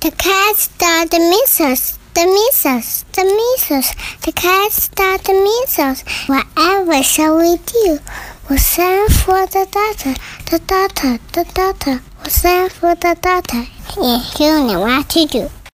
The cats start the measles. The measles, the measles, the cats start the measles. Whatever shall we do? We'll send for the doctor, the doctor, the doctor. We'll send for the doctor. Yeah, you know what to do.